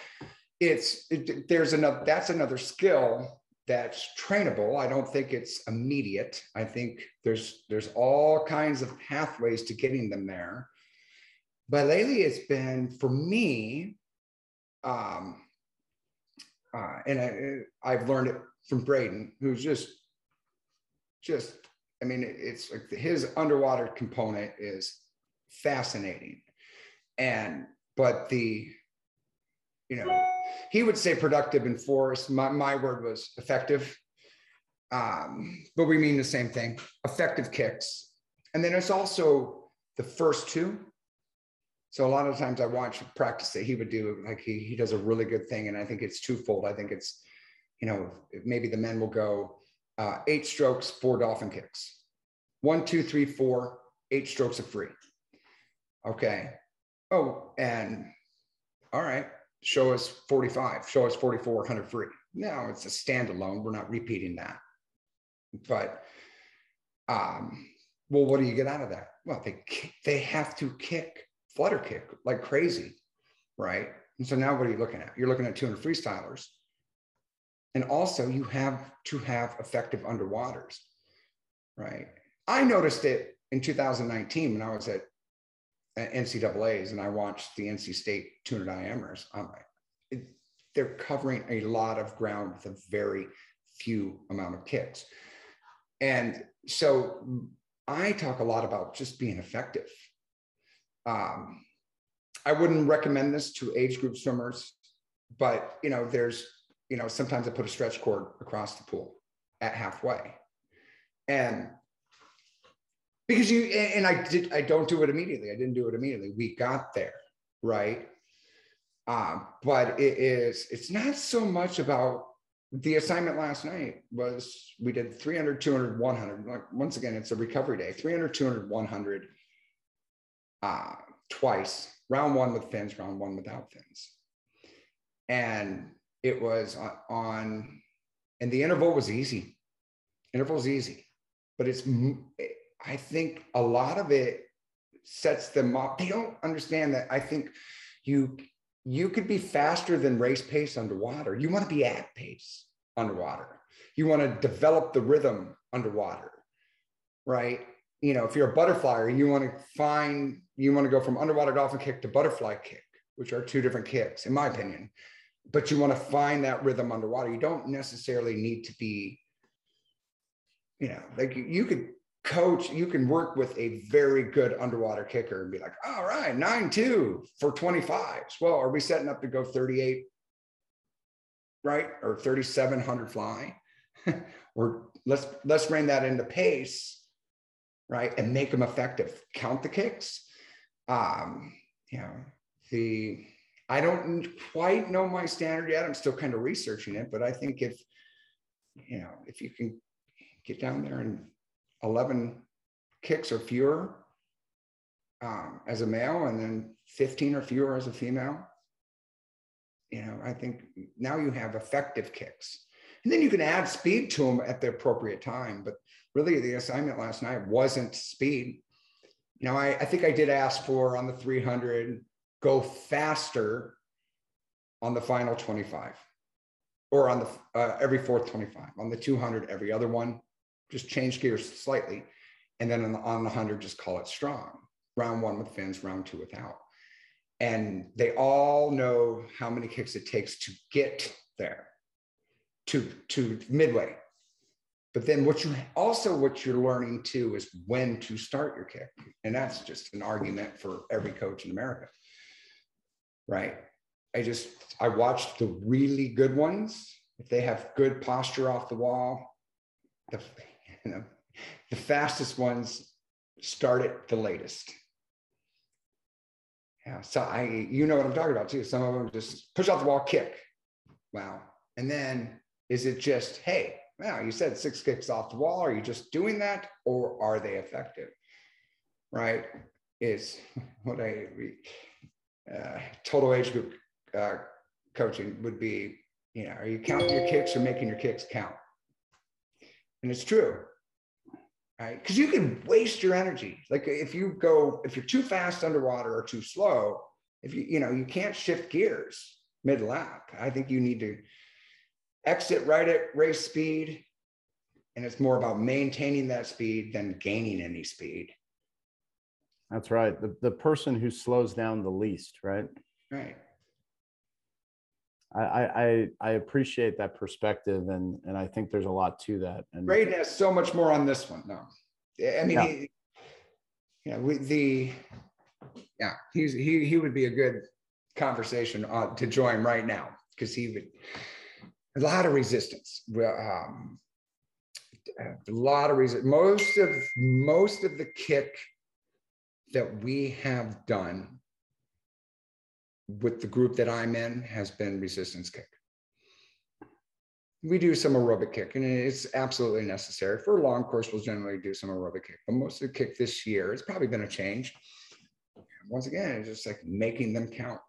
it's, it, there's another, that's another skill that's trainable. I don't think it's immediate. I think there's there's all kinds of pathways to getting them there. But lately, it's been for me, um, uh, and I, I've learned it from Braden, who's just just I mean, it's like his underwater component is fascinating, and but the you know, he would say productive and force. My, my word was effective. Um, but we mean the same thing effective kicks. And then it's also the first two. So a lot of times I watch practice that he would do, like he, he does a really good thing. And I think it's twofold. I think it's, you know, maybe the men will go uh, eight strokes, four dolphin kicks. One, two, three, four, eight strokes of free. Okay. Oh, and all right, show us 45, show us 44, 100 free. No, it's a standalone. We're not repeating that. But, um, well, what do you get out of that? Well, they they have to kick, flutter kick like crazy, right? And so now what are you looking at? You're looking at 200 freestylers. And also you have to have effective underwaters, right? I noticed it in 2019 when I was at NCAA's and I watched the NC State 200 IMers. Um, it, they're covering a lot of ground with a very few amount of kicks. And so I talk a lot about just being effective. Um, I wouldn't recommend this to age group swimmers, but you know, there's, you know, sometimes I put a stretch cord across the pool at halfway. And because you and I did I don't do it immediately. I didn't do it immediately. We got there, right? Um, but it is it's not so much about the assignment last night was we did 300 200 100 like once again it's a recovery day 300 200 100 uh twice round one with fins round one without fins and it was on, and the interval was easy interval's easy but it's I think a lot of it sets them up. They don't understand that. I think you you could be faster than race pace underwater. You want to be at pace underwater. You want to develop the rhythm underwater, right? You know, if you're a butterflyer, you want to find you want to go from underwater dolphin kick to butterfly kick, which are two different kicks, in my opinion. But you want to find that rhythm underwater. You don't necessarily need to be, you know, like you could coach, you can work with a very good underwater kicker and be like, all right, nine two for 25s. Well, are we setting up to go 38, right? Or 3700 fly? or let's let's bring that into pace, right? And make them effective. Count the kicks. Um, you know, the I don't quite know my standard yet. I'm still kind of researching it, but I think if you know, if you can get down there and 11 kicks or fewer um, as a male and then 15 or fewer as a female you know i think now you have effective kicks and then you can add speed to them at the appropriate time but really the assignment last night wasn't speed you know i, I think i did ask for on the 300 go faster on the final 25 or on the uh, every fourth 25 on the 200 every other one just change gears slightly. And then on the, on the 100, just call it strong. Round one with fins, round two without. And they all know how many kicks it takes to get there to, to midway. But then what you also what you're learning too is when to start your kick. And that's just an argument for every coach in America. Right. I just I watched the really good ones. If they have good posture off the wall, the you know, the fastest ones start it the latest. Yeah, so I, you know what I'm talking about too. Some of them just push off the wall, kick. Wow. And then is it just, hey, wow, you said six kicks off the wall. Are you just doing that or are they effective? Right? Is what I uh, total age group uh, coaching would be, you know, are you counting your kicks or making your kicks count? And it's true right? Because you can waste your energy. Like if you go, if you're too fast underwater or too slow, if you, you know, you can't shift gears mid lap. I think you need to exit right at race speed. And it's more about maintaining that speed than gaining any speed. That's right. The, the person who slows down the least, right? Right. I, I I appreciate that perspective, and and I think there's a lot to that. And Braden has so much more on this one. No, I mean, yeah, he, we, the yeah, he's he he would be a good conversation uh, to join right now because he would a lot of resistance. Um, a lot of reasons. Most of most of the kick that we have done with the group that I'm in has been resistance kick. We do some aerobic kick, and it's absolutely necessary. For a long course, we'll generally do some aerobic kick, but most of the kick this year, it's probably been a change. Once again, it's just like making them count.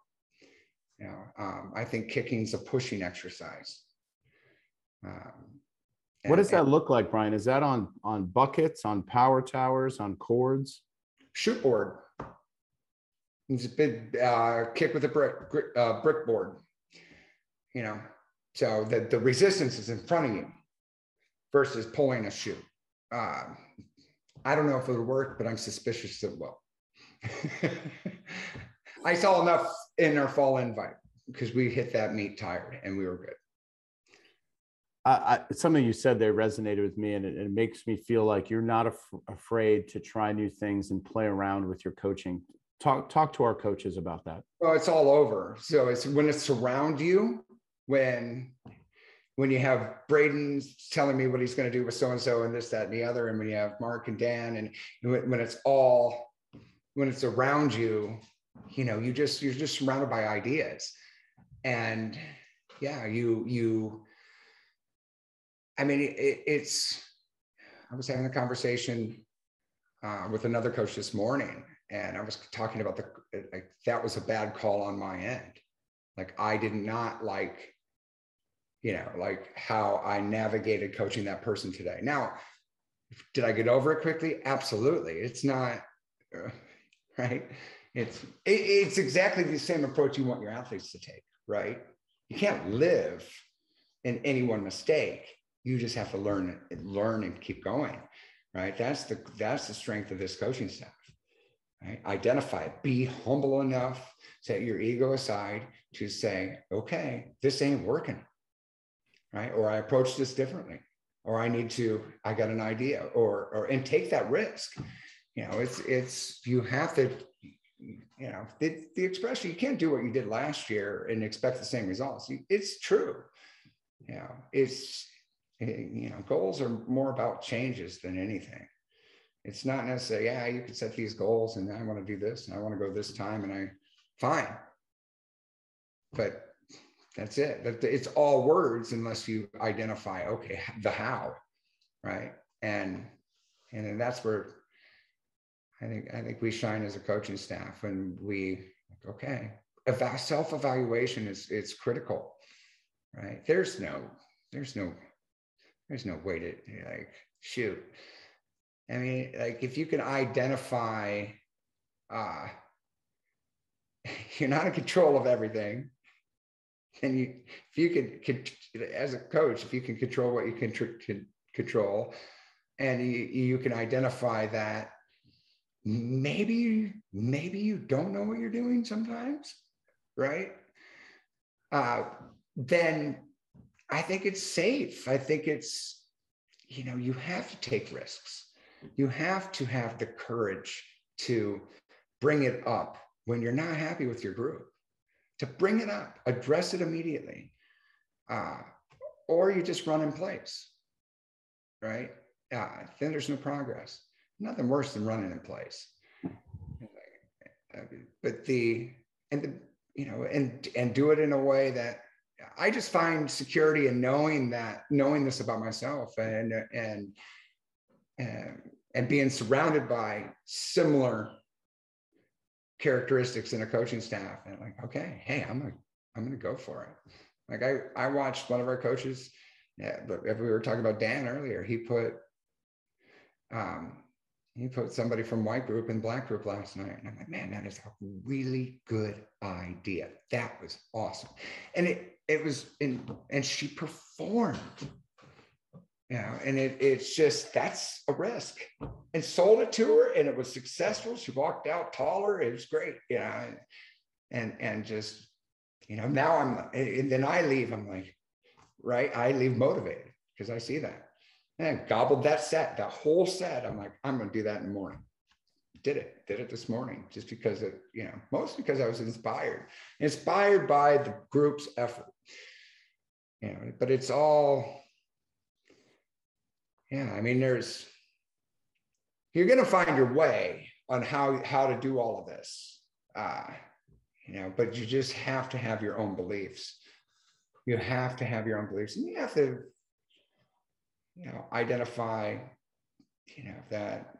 You know, um, I think kicking is a pushing exercise. Um, what does that look like, Brian? Is that on on buckets, on power towers, on cords? Shoot board. It's a big uh, kick with a brick uh, brick board. You know, so the the resistance is in front of you versus pulling a shoe. Uh, I don't know if it'll work, but I'm suspicious it will. I saw enough in our fall invite because we hit that meet tired and we were good. I, something you said there resonated with me, and it, it makes me feel like you're not af- afraid to try new things and play around with your coaching. Talk talk to our coaches about that. Well, it's all over. So it's when it's around you, when when you have Braden telling me what he's going to do with so and so and this, that, and the other, and when you have Mark and Dan, and when it's all when it's around you, you know, you just you're just surrounded by ideas, and yeah, you you I mean, it, it's, I was having a conversation uh, with another coach this morning, and I was talking about the, like, that was a bad call on my end. Like, I did not like, you know, like how I navigated coaching that person today. Now, did I get over it quickly? Absolutely. It's not, uh, right? It's, it, it's exactly the same approach you want your athletes to take, right? You can't live in any one mistake you just have to learn learn and keep going right? That's the that's the strength of this coaching staff right? Identify it. Be humble enough set your ego aside to say okay this ain't working right? Or i approach this differently or i need to i got an idea or or and take that risk. You know it's it's you have to you know the, the expression you can't do what you did last year and expect the same results. It's true. You know it's you know, goals are more about changes than anything. It's not necessarily, yeah, you can set these goals and I want to do this and I want to go this time and I, fine. But that's it. It's all words unless you identify, okay, the how, right? And and then that's where I think I think we shine as a coaching staff when we okay, self evaluation is it's critical, right? There's no there's no there's no way to like shoot. I mean, like if you can identify, uh, you're not in control of everything. And you, if you can, as a coach, if you can control what you can, can control, and you, you can identify that maybe, maybe you don't know what you're doing sometimes, right? Uh, then I think it's safe. I think it's, you know, you have to take risks. You have to have the courage to bring it up when you're not happy with your group, to bring it up, address it immediately. Uh, or you just run in place, right? Uh, then there's no progress. Nothing worse than running in place. But the, and the, you know, and, and do it in a way that I just find security in knowing that, knowing this about myself and, and, and, and being surrounded by similar characteristics in a coaching staff. And like, okay, hey, I'm gonna, I'm gonna go for it. Like I, I watched one of our coaches, yeah, but if we were talking about Dan earlier, he put, um, he put somebody from white group in black group last night. And I'm like, man, that is a really good idea. That was awesome. And it it was in and she performed. You know, and it, it's just that's a risk. And sold it to her and it was successful. She walked out taller. It was great. You know, and and, and just, you know, now I'm and then I leave, I'm like, right. I leave motivated because I see that and gobbled that set, that whole set. I'm like, I'm going to do that in the morning. Did it, did it this morning, just because it, you know, mostly because I was inspired, inspired by the group's effort. You know, but it's all, yeah, I mean, there's, you're going to find your way on how, how to do all of this. Uh, you know, but you just have to have your own beliefs. You have to have your own beliefs and you have to, you know, identify, you know, that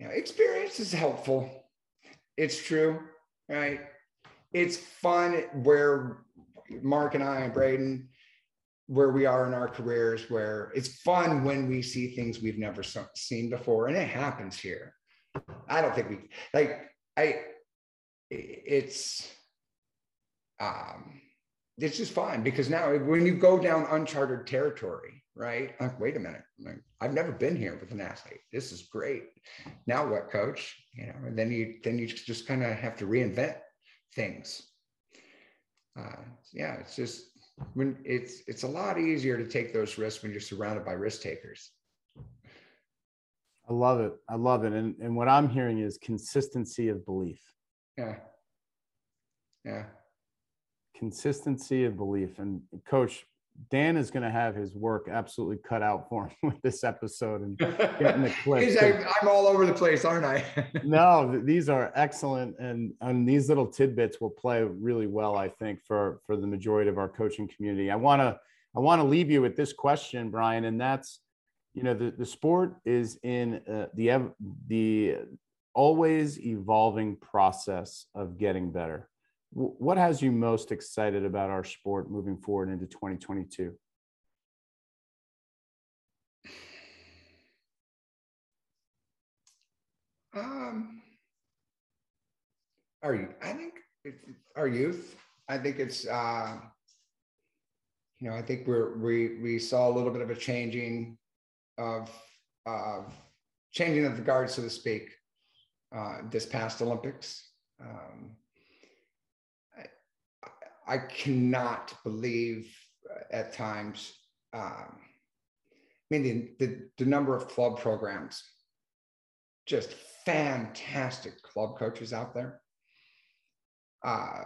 you know, experience is helpful. It's true, right? It's fun where Mark and I and Braden, where we are in our careers, where it's fun when we see things we've never seen before, and it happens here. I don't think we like. I. It's. Um, it's just fun because now when you go down uncharted territory, right? Like, wait a minute, like, I've never been here with an athlete. This is great. Now what, coach? You know, and then you then you just kind of have to reinvent things. Uh, yeah, it's just when it's it's a lot easier to take those risks when you're surrounded by risk takers. I love it. I love it. And and what I'm hearing is consistency of belief. Yeah. Yeah. Consistency of belief. And coach, Dan is going to have his work absolutely cut out for him with this episode and getting the clip. I'm all over the place, aren't I? no, these are excellent, and and these little tidbits will play really well, I think, for for the majority of our coaching community. I want to I want to leave you with this question, Brian, and that's, you know, the the sport is in uh, the the always evolving process of getting better what has you most excited about our sport moving forward into 2022? Um, our, I think our youth. I think it's, uh, you know, I think we're we we saw a little bit of a changing of changing of the guard, so to speak, uh, this past Olympics. Um, I cannot believe uh, at times. Um, I mean, the, the, the number of club programs, just fantastic club coaches out there. Uh,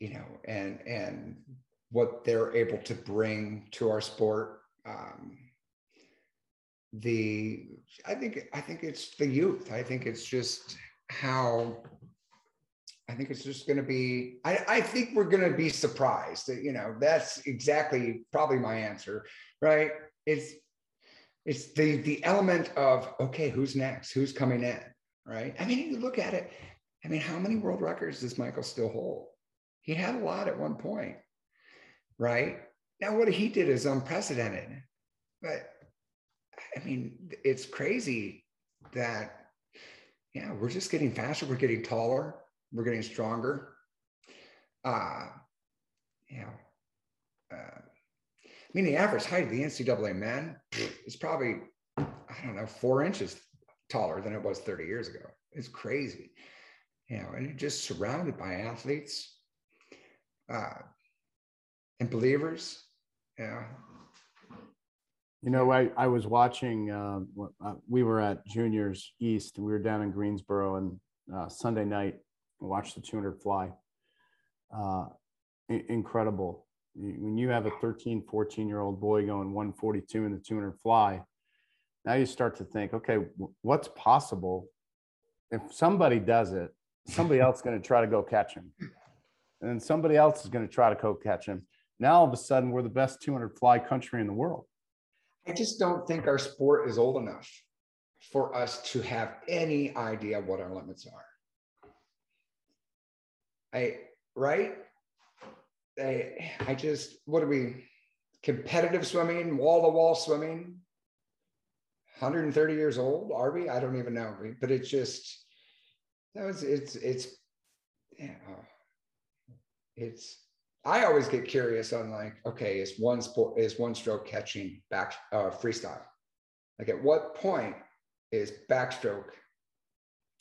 you know, and and what they're able to bring to our sport. Um, the I think I think it's the youth. I think it's just how I think it's just going to be, I, I think we're going to be surprised. You know, that's exactly probably my answer, right? It's, it's the, the element of, okay, who's next? Who's coming in, right? I mean, you look at it. I mean, how many world records does Michael still hold? He had a lot at one point, right? Now, what he did is unprecedented. But I mean, it's crazy that, yeah, we're just getting faster. We're getting taller we're getting stronger. Uh, know, uh, I mean, the average height of the NCAA men is probably, I don't know, four inches taller than it was 30 years ago. It's crazy. You know, and you're just surrounded by athletes uh, and believers. Yeah. You know, I, I was watching, uh, we were at Juniors East, we were down in Greensboro, and uh, Sunday night, watch the 200 fly. Uh, incredible. When you have a 13, 14 year old boy going 142 in the 200 fly, now you start to think, okay, what's possible? If somebody does it, somebody else is going to try to go catch him. And then somebody else is going to try to go catch him. Now all of a sudden, we're the best 200 fly country in the world. I just don't think our sport is old enough for us to have any idea what our limits are. I right? I I just what are we competitive swimming, wall to wall swimming, 130 years old, are we? I don't even know, but it's just that was it's it's yeah, it's I always get curious on like, okay, is one sport is one stroke catching back uh, freestyle? Like at what point is backstroke?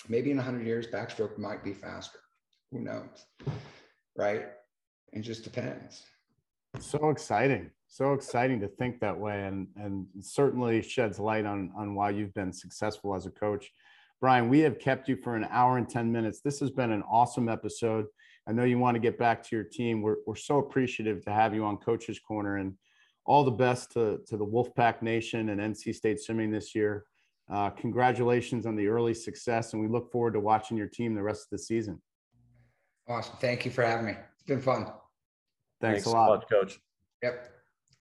Maybe in 100 years, backstroke might be faster. Who knows? Right? It just depends. So exciting. So exciting to think that way and and certainly sheds light on on why you've been successful as a coach. Brian, we have kept you for an hour and 10 minutes. This has been an awesome episode. I know you want to get back to your team. We're, we're so appreciative to have you on Coach's Corner and all the best to, to the Wolfpack Nation and NC State Swimming this year. Uh, congratulations on the early success, and we look forward to watching your team the rest of the season. Awesome. Thank you for having me. It's been fun. Thanks, Thanks a lot, so much, Coach. Yep.